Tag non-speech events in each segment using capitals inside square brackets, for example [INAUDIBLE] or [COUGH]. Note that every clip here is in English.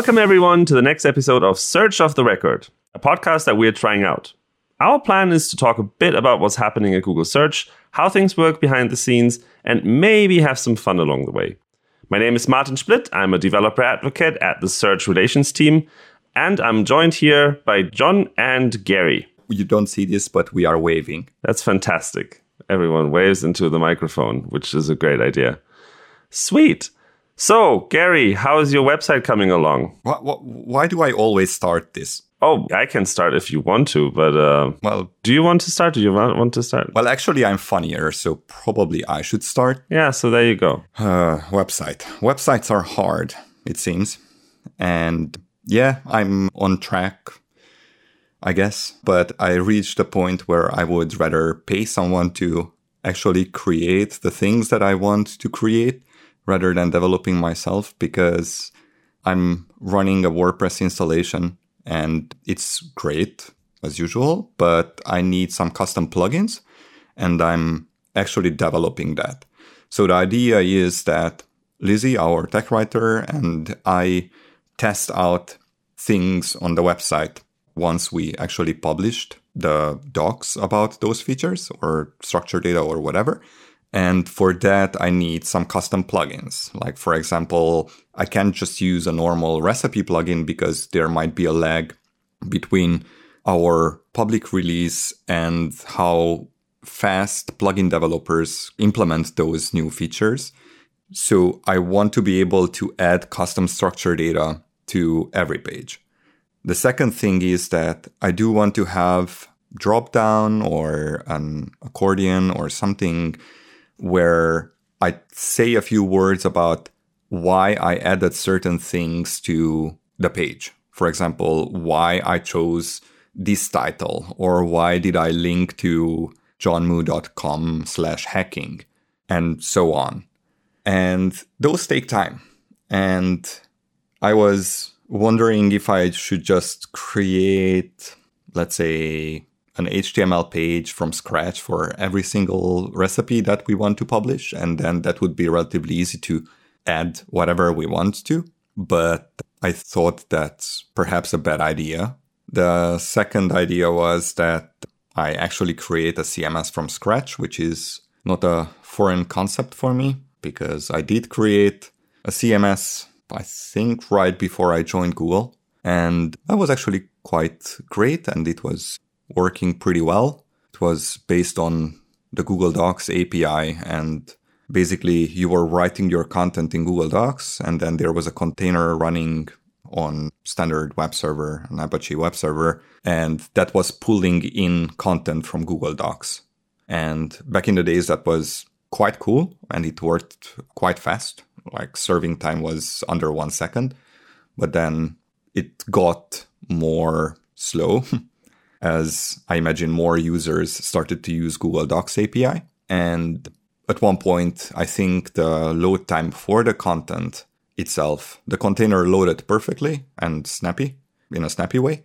Welcome, everyone, to the next episode of Search Off the Record, a podcast that we're trying out. Our plan is to talk a bit about what's happening at Google Search, how things work behind the scenes, and maybe have some fun along the way. My name is Martin Splitt. I'm a developer advocate at the Search Relations team, and I'm joined here by John and Gary. You don't see this, but we are waving. That's fantastic. Everyone waves into the microphone, which is a great idea. Sweet. So, Gary, how is your website coming along? Why, why do I always start this? Oh, I can start if you want to, but uh, Well, do you want to start? Do you want want to start? well, actually, I'm funnier, so probably I should start. Yeah, so there you go. Uh, website. Websites are hard, it seems. And yeah, I'm on track, I guess. But I reached a point where I would rather pay someone to actually create the things that I want to create rather than developing myself because I'm running a WordPress installation and it's great as usual, but I need some custom plugins and I'm actually developing that. So the idea is that Lizzie, our tech writer, and I test out things on the website once we actually published the docs about those features or structured data or whatever. And for that, I need some custom plugins. Like, for example, I can't just use a normal recipe plugin because there might be a lag between our public release and how fast plugin developers implement those new features. So I want to be able to add custom structure data to every page. The second thing is that I do want to have drop down or an accordion or something where I say a few words about why I added certain things to the page. For example, why I chose this title or why did I link to johnmu.com slash hacking and so on. And those take time. And I was wondering if I should just create, let's say, an HTML page from scratch for every single recipe that we want to publish. And then that would be relatively easy to add whatever we want to. But I thought that's perhaps a bad idea. The second idea was that I actually create a CMS from scratch, which is not a foreign concept for me because I did create a CMS, I think, right before I joined Google. And that was actually quite great and it was working pretty well. It was based on the Google Docs API and basically you were writing your content in Google Docs and then there was a container running on standard web server, an Apache web server, and that was pulling in content from Google Docs. And back in the days, that was quite cool and it worked quite fast. Like serving time was under one second, but then it got more slow [LAUGHS] as I imagine more users started to use Google Docs API. And at one point, I think the load time for the content itself, the container loaded perfectly and snappy in a snappy way.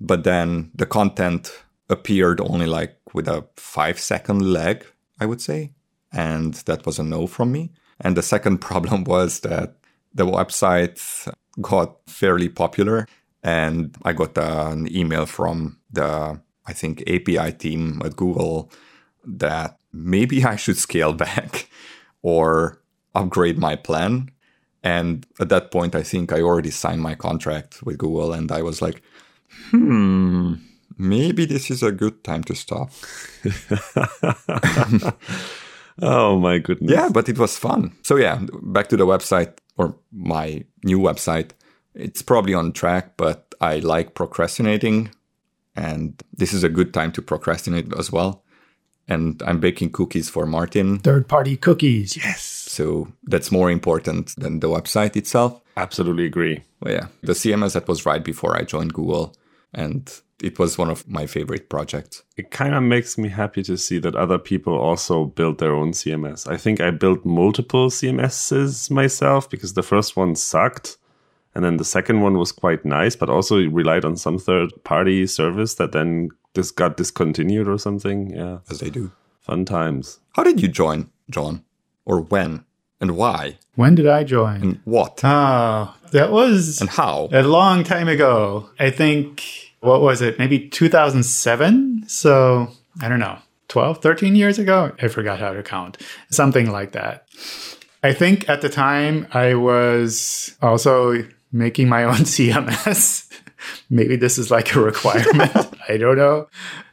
But then the content appeared only like with a five second lag, I would say. And that was a no from me. And the second [LAUGHS] problem was that the website got fairly popular and I got an email from the, I think, API team at Google that maybe I should scale [LAUGHS] back or upgrade my plan. And at that point, I think I already signed my contract with Google and I was like, hmm, maybe this is a good time to stop. [LAUGHS] Oh my goodness. Yeah, but it was fun. So, yeah, back to the website or my new website. It's probably on track, but I like procrastinating. And this is a good time to procrastinate as well. And I'm baking cookies for Martin. Third party cookies. Yes. So that's more important than the website itself. Absolutely agree. But yeah, the CMS that was right before I joined Google. And it was one of my favorite projects. It kind of makes me happy to see that other people also build their own CMS. I think I built multiple CMSs myself because the first one sucked. And then the second one was quite nice, but also relied on some third party service that then just got discontinued or something. Yeah. As they do. Fun times. How did you join, John? Or when? And why? When did I join? And what? Oh, that was and how? a long time ago. I think, what was it? Maybe 2007? So, I don't know, 12, 13 years ago? I forgot how to count. Something like that. I think at the time I was also making my own [LAUGHS] CMS. Maybe this is like a requirement. [LAUGHS] I don't know.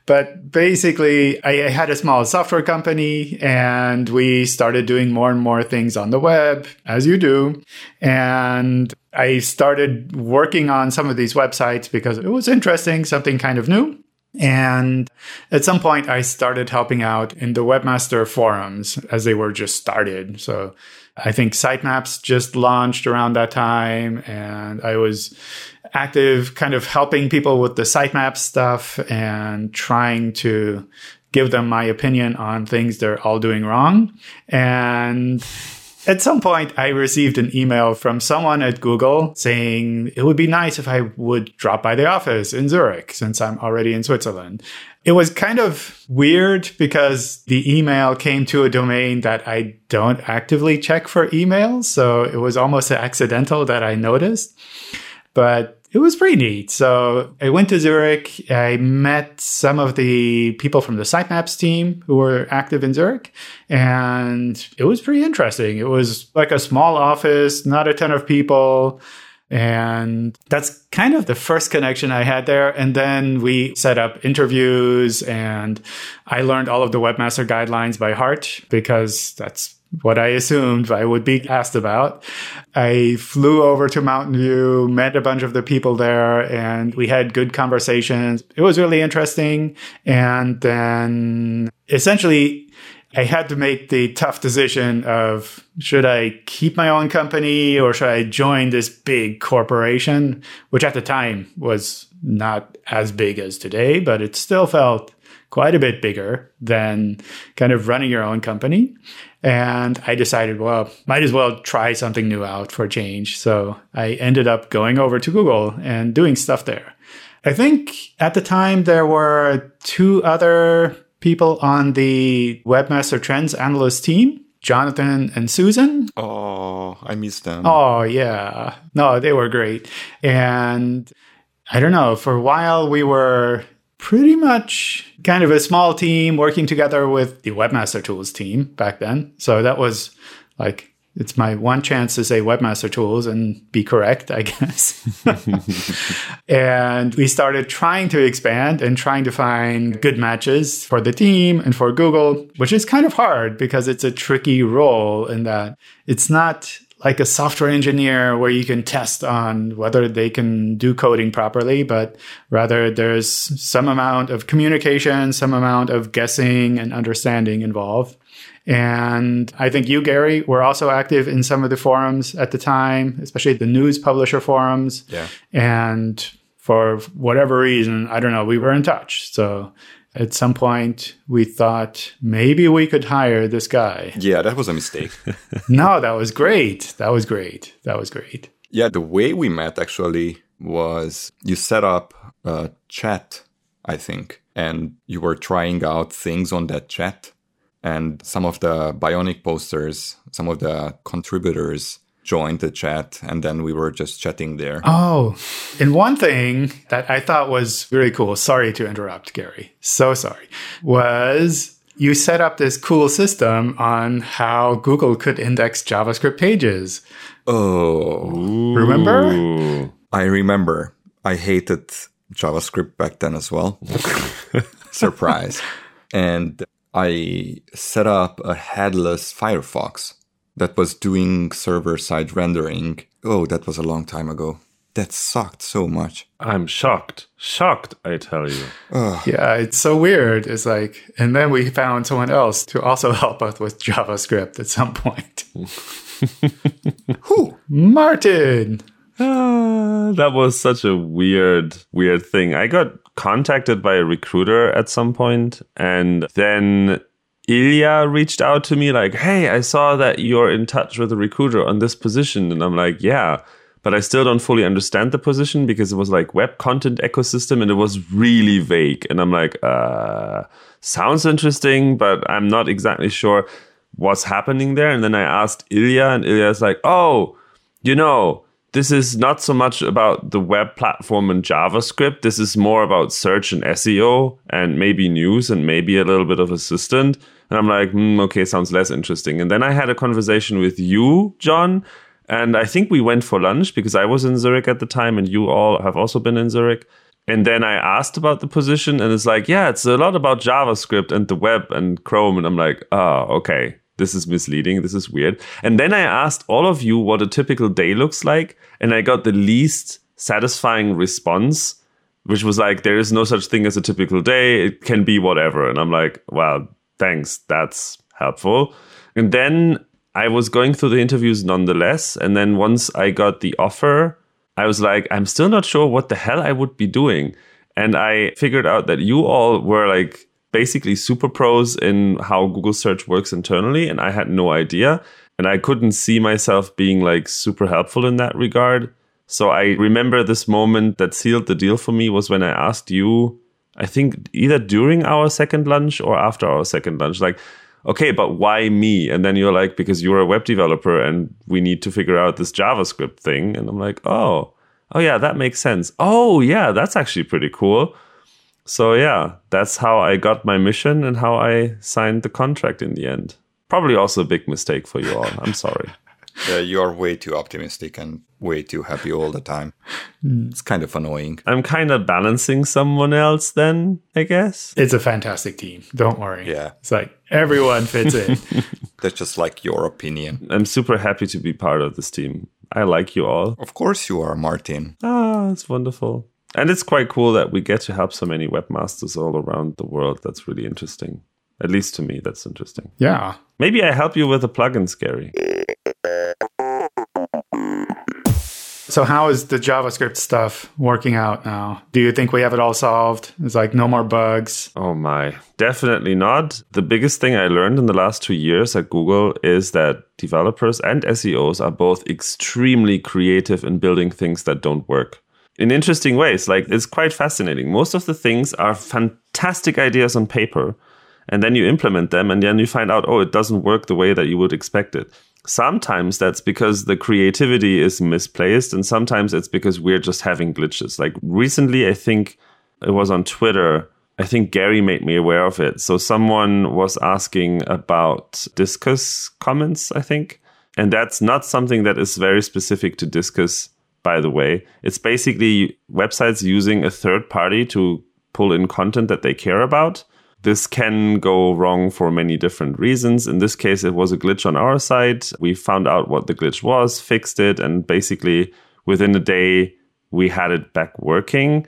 But basically, I had a small software company and we started doing more and more things on the web, as you do. And I started working on some of these websites because it was interesting, something kind of new. And at some point, I started helping out in the webmaster forums as they were just started. So I think sitemaps just launched around that time, and I was active kind of helping people with the sitemap stuff and trying to give them my opinion on things they're all doing wrong. And at some point, I received an email from someone at Google saying it would be nice if I would drop by the office in Zurich since I'm already in Switzerland. It was kind of weird because the email came to a domain that I don't actively check for emails. So it was almost accidental that I noticed. But it was pretty neat. So I went to Zurich. I met some of the people from the sitemaps team who were active in Zurich, and it was pretty interesting. It was like a small office, not a ton of people. And that's kind of the first connection I had there. And then we set up interviews and I learned all of the webmaster guidelines by heart because that's what I assumed I would be asked about. I flew over to Mountain View, met a bunch of the people there, and we had good conversations. It was really interesting. And then essentially, I had to make the tough decision of should I keep my own company or should I join this big corporation, which at the time was not as big as today, but it still felt quite a bit bigger than kind of running your own company. And I decided, well, might as well try something new out for a change. So I ended up going over to Google and doing stuff there. I think at the time there were two other people on the Webmaster Trends analyst team, Jonathan and Susan. Oh, I missed them. Oh, yeah. No, they were great. And I don't know, for a while we were pretty much kind of a small team working together with the Webmaster Tools team back then. So that was like, it's my one chance to say Webmaster Tools and be correct, I [LAUGHS] guess. [LAUGHS] and we started trying to expand and trying to find good matches for the team and for Google, which is kind of hard because it's a tricky role in that it's not like a software engineer where you can test on whether they can do coding properly, but rather there's some amount of communication, some amount of guessing and understanding involved. And I think you, Gary, were also active in some of the forums at the time, especially the news publisher forums. Yeah. And for whatever reason, I don't know, we were in touch. So at some point we thought maybe we could hire this guy. Yeah, that was a mistake. [LAUGHS] no, that was great. That was great. That was great. yeah, the way we met actually was you set up a chat, I think, and you were trying out things on that chat. And some of the Bionic posters, some of the contributors joined the chat, and then we were just chatting there. Oh, and one thing that I thought was really cool, sorry to interrupt, Gary, so sorry, was you set up this cool system on how Google could index JavaScript pages. Oh, Remember? Ooh. I remember. I hated JavaScript back then as well. [LAUGHS] Surprise. And I set up a headless Firefox that was doing server side rendering. Oh, that was a long time ago. That sucked so much. I'm shocked. Shocked, I tell you. [SIGHS] Yeah, it's so weird. It's like, and then we found someone else to also [LAUGHS] help us with JavaScript at some point. [LAUGHS] Who? Martin. Ah, that was such a weird, weird thing. I got contacted by a recruiter at some point, and then Ilya reached out to me like, "Hey, I saw that you're in touch with a recruiter on this position," and I'm like, "Yeah." But I still don't fully understand the position because it was like web content ecosystem and it was really vague. And I'm like, uh, sounds interesting, but I'm not exactly sure. what's happening there. And then I asked Ilya, and Ilya's like, oh, you know, this is not so much about the web platform and JavaScript. This is more about search and SEO and maybe news and maybe a little bit of assistant. And I'm like, mm, okay, sounds less interesting. And then I had a conversation with you, John, and I think we went for lunch because I was in Zurich at the time and you all have also been in Zurich. And then I asked about the position and it's like, yeah, it's a lot about JavaScript and the web and Chrome. And I'm like, oh, okay this is misleading, this is weird. And then I asked all of you what a typical day looks like, and I got the least satisfying response, which was like, there is no such thing as a typical day, it can be whatever. And I'm like, well, thanks, that's helpful. And then I was going through the interviews nonetheless. And then once I got the offer, I was like, I'm still not sure what the hell I would be doing. And I figured out that you all were like basically super pros in how Google search works internally. And I had no idea. And I couldn't see myself being like super helpful in that regard. So I remember this moment that sealed the deal for me was when I asked you, I think either during our second lunch or after our second lunch, like, okay, but why me? And then you're like, because you're a web developer and we need to figure out this JavaScript thing. And I'm like, oh, oh yeah, that makes sense. Oh yeah, that's actually pretty cool. So yeah, that's how I got my mission and how I signed the contract in the end. Probably also a big mistake for you all. I'm sorry. [LAUGHS] Yeah, you are way too optimistic and way too happy all the time. It's kind of annoying. I'm kind of balancing someone else then, I guess. It's a fantastic team. Don't worry. Yeah. It's like everyone fits in. [LAUGHS] That's just like your opinion. I'm super happy to be part of this team. I like you all. Of course you are, Martin. Ah, it's wonderful. And it's quite cool that we get to help so many webmasters all around the world. That's really interesting. At least to me, that's interesting. Yeah. Maybe I help you with a plugin, Scary. So, how is the JavaScript stuff working out now? Do you think we have it all solved? It's like no more bugs. Oh my, definitely not. The biggest thing I learned in the last two years at Google is that developers and SEOs are both extremely creative in building things that don't work in interesting ways. Like it's quite fascinating. Most of the things are fantastic ideas on paper, and then you implement them, and then you find out, oh, it doesn't work the way that you would expect it. Sometimes that's because the creativity is misplaced, and sometimes it's because we're just having glitches. Like recently, I think it was on Twitter. I think Gary made me aware of it. So someone was asking about Disqus comments, I think. And that's not something that is very specific to Disqus by the way. It's basically websites using a third party to pull in content that they care about. This can go wrong for many different reasons. In this case, it was a glitch on our side. We found out what the glitch was, fixed it, and basically within a day, we had it back working.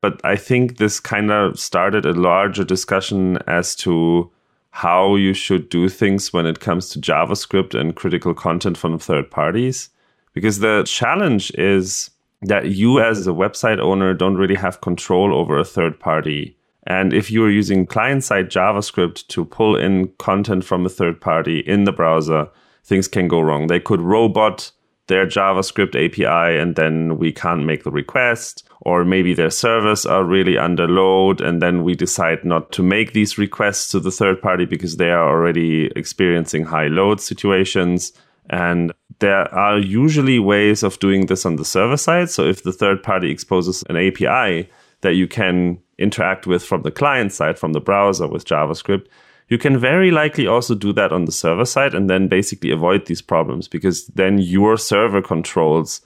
But I think this kind of started a larger discussion as to how you should do things when it comes to JavaScript and critical content from third parties. Because the challenge is that you, as a website owner, don't really have control over a third party. And if you're using client side JavaScript to pull in content from a third party in the browser, things can go wrong. They could robot their JavaScript API and then we can't make the request. Or maybe their servers are really under load and then we decide not to make these requests to the third party because they are already experiencing high load situations. And there are usually ways of doing this on the server side. So if the third party exposes an API that you can interact with from the client side, from the browser with JavaScript, you can very likely also do that on the server side and then basically avoid these problems because then your server controls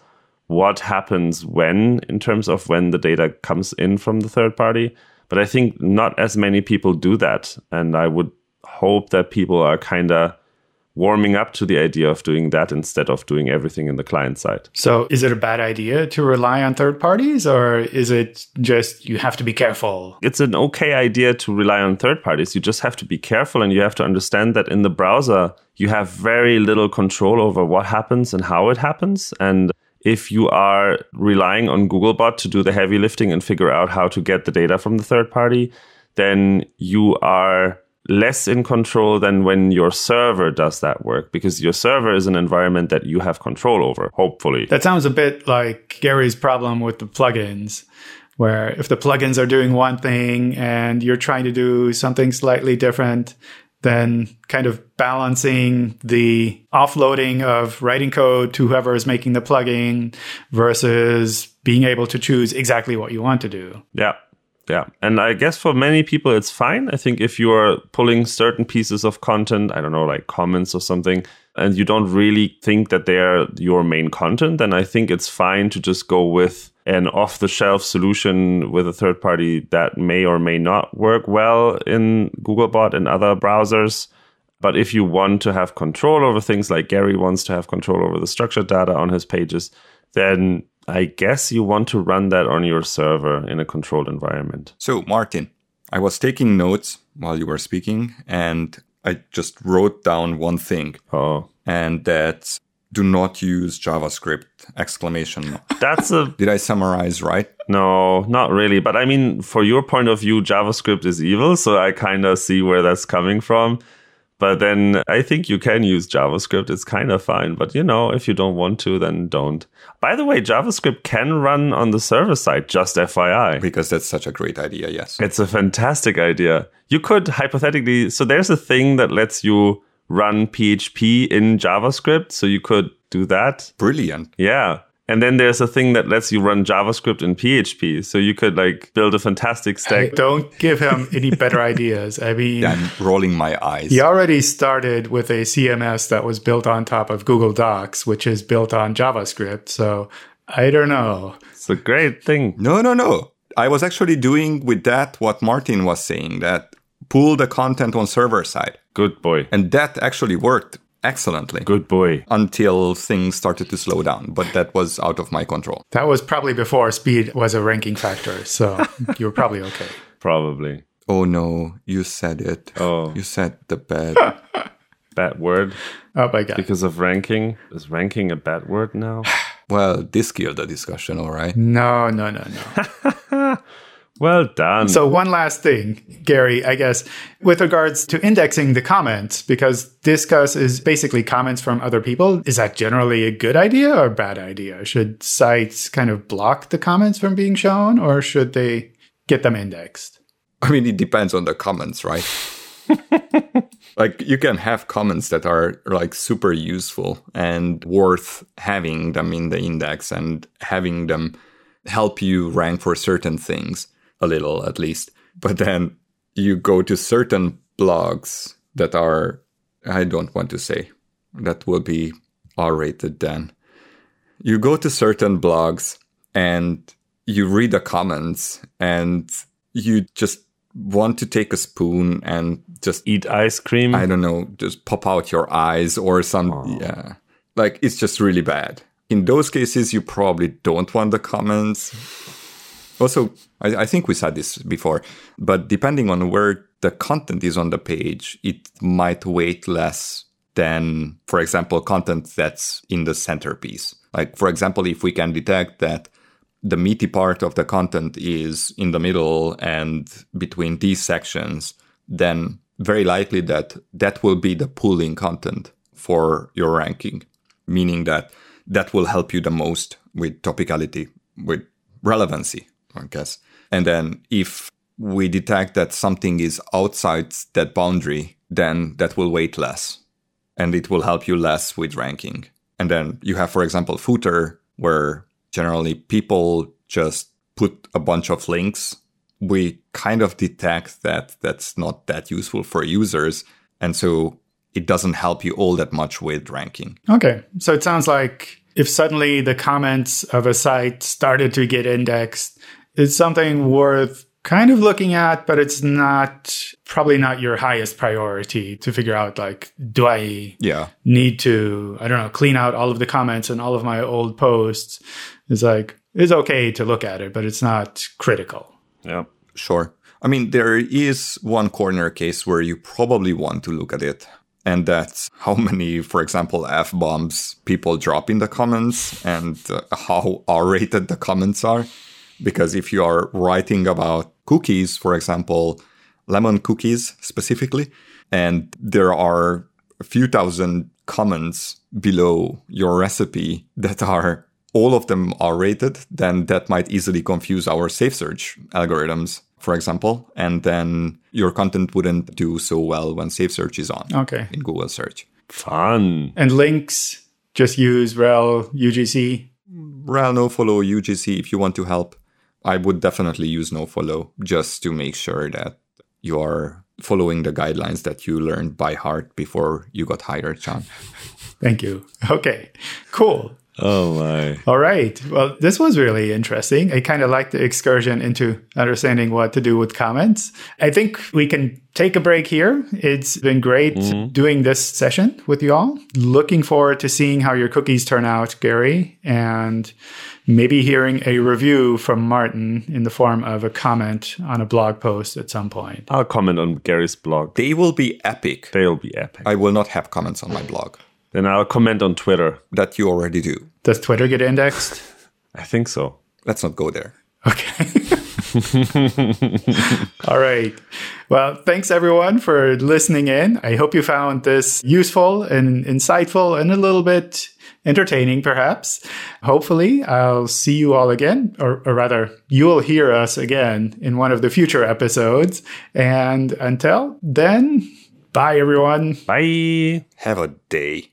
what happens when in terms of when the data comes in from the third party. But I think not as many people do that. And I would hope that people are kind of warming up to the idea of doing that instead of doing everything in the client side. So, is it a bad idea to rely on third parties, or is it just you have to be careful? It's an okay idea to rely on third parties. You just have to be careful and you have to understand that in the browser, you have very little control over what happens and how it happens. And if you are relying on Googlebot to do the heavy lifting and figure out how to get the data from the third party, then you are less in control than when your server does that work because your server is an environment that you have control over, hopefully. That sounds a bit like Gary's problem with the plugins, where if the plugins are doing one thing and you're trying to do something slightly different, then kind of balancing the offloading of writing code to whoever is making the plugin versus being able to choose exactly what you want to do. Yeah. Yeah. And I guess for many people, it's fine. I think if you are pulling certain pieces of content, I don't know, like comments or something, and you don't really think that they're your main content, then I think it's fine to just go with an off the shelf solution with a third party that may or may not work well in Googlebot and other browsers. But if you want to have control over things like Gary wants to have control over the structured data on his pages, then I guess you want to run that on your server in a controlled environment. So, Martin, I was taking notes while you were speaking and I just wrote down one thing. Oh. And that's do not use JavaScript exclamation. That's a Did I summarize right? No, not really. But I mean, for your point of view, JavaScript is evil. So I kind of see where that's coming from. But then I think you can use JavaScript. It's kind of fine. But you know, if you don't want to, then don't. By the way, JavaScript can run on the server side, just FYI. Because that's such a great idea, yes. It's a fantastic idea. You could hypothetically, so there's a thing that lets you run PHP in JavaScript. So you could do that. Brilliant. Yeah. And then there's a thing that lets you run JavaScript in PHP. So you could like build a fantastic stack. Don't give him any better ideas. I mean, I'm rolling my eyes. he already started with a CMS that was built on top of Google Docs, which is built on JavaScript. So I don't know. It's a great thing. No, no, no. I was actually doing with that what Martin was saying that pull the content on server side. Good boy. And that actually worked excellently Good boy. until things started to slow down. But that was out of my control. That was probably before speed was a ranking factor. So [LAUGHS] you were probably okay. Probably. Oh no, you said it. Oh. You said the bad. [LAUGHS] Bad word Oh my God. because of ranking. Is ranking a bad word now? [SIGHS] well, this killed the discussion, all right? No, no, no, no. [LAUGHS] Well done. So one last thing, Gary, I guess, with regards to indexing the comments, because Disqus is basically comments from other people, is that generally a good idea or a bad idea? Should sites kind of block the comments from being shown or should they get them indexed? I mean, it depends on the comments, right? [LAUGHS] like you can have comments that are like super useful and worth having them in the index and having them help you rank for certain things a little at least. But then you go to certain blogs that are I don't want to say that will be R rated then. You go to certain blogs and you read the comments and you just want to take a spoon and just Eat ice cream. I don't know, just pop out your eyes or some yeah. Like it's just really bad. In those cases you probably don't want the comments. Also, I, I think we said this before, but depending on where the content is on the page, it might weight less than, for example, content that's in the centerpiece. Like, for example, if we can detect that the meaty part of the content is in the middle and between these sections, then very likely that that will be the pulling content for your ranking, meaning that that will help you the most with topicality, with relevancy, I guess. And then if we detect that something is outside that boundary, then that will weight less and it will help you less with ranking. And then you have, for example, footer, where generally people just put a bunch of links. We kind of detect that that's not that useful for users. And so it doesn't help you all that much with ranking. Okay. So it sounds like if suddenly the comments of a site started to get indexed, it's something worth kind of looking at, but it's not probably not your highest priority to figure out like, do I Yeah. need to, I don't know, clean out all of the comments and all of my old posts? It's like, it's okay to look at it, but it's not critical. yeah. Sure. I mean, there is one corner case where you probably want to look at it. And that's how many, for example, F bombs people drop in the comments and uh, how R rated the comments are. Because if you are writing about cookies, for example, lemon cookies specifically, and there are a few thousand comments below your recipe that are all of them are rated, then that might easily confuse our safe search algorithms. for example, and then your content wouldn't do so well when Safe Search is on Okay. in Google search. Fun. And links, just use rel UGC. rel nofollow UGC if you want to help. I would definitely use nofollow just to make sure that you are following the guidelines that you learned by heart before you got hired, John. [LAUGHS] Thank you. Okay, cool. Oh my. All right. Well, this was really interesting. I kind of like the excursion into understanding what to do with comments. I think we can take a break here. It's been great mm-hmm. doing this session with you all. Looking forward to seeing how your cookies turn out, Gary, and maybe hearing a review from Martin in the form of a comment on a blog post at some point. I'll comment on Gary's blog. They will be epic. They'll be epic. I will not have comments on my blog. Then I'll comment on Twitter. That you already do. Does Twitter get indexed? [LAUGHS] I think so. Let's not go there. Okay. [LAUGHS] All right. Well, thanks everyone for listening in. I hope you found this useful and insightful and a little bit entertaining, perhaps. Hopefully, I'll see you all again, or, or rather, you'll hear us again in one of the future episodes. And until then, bye everyone. Bye. Have a day.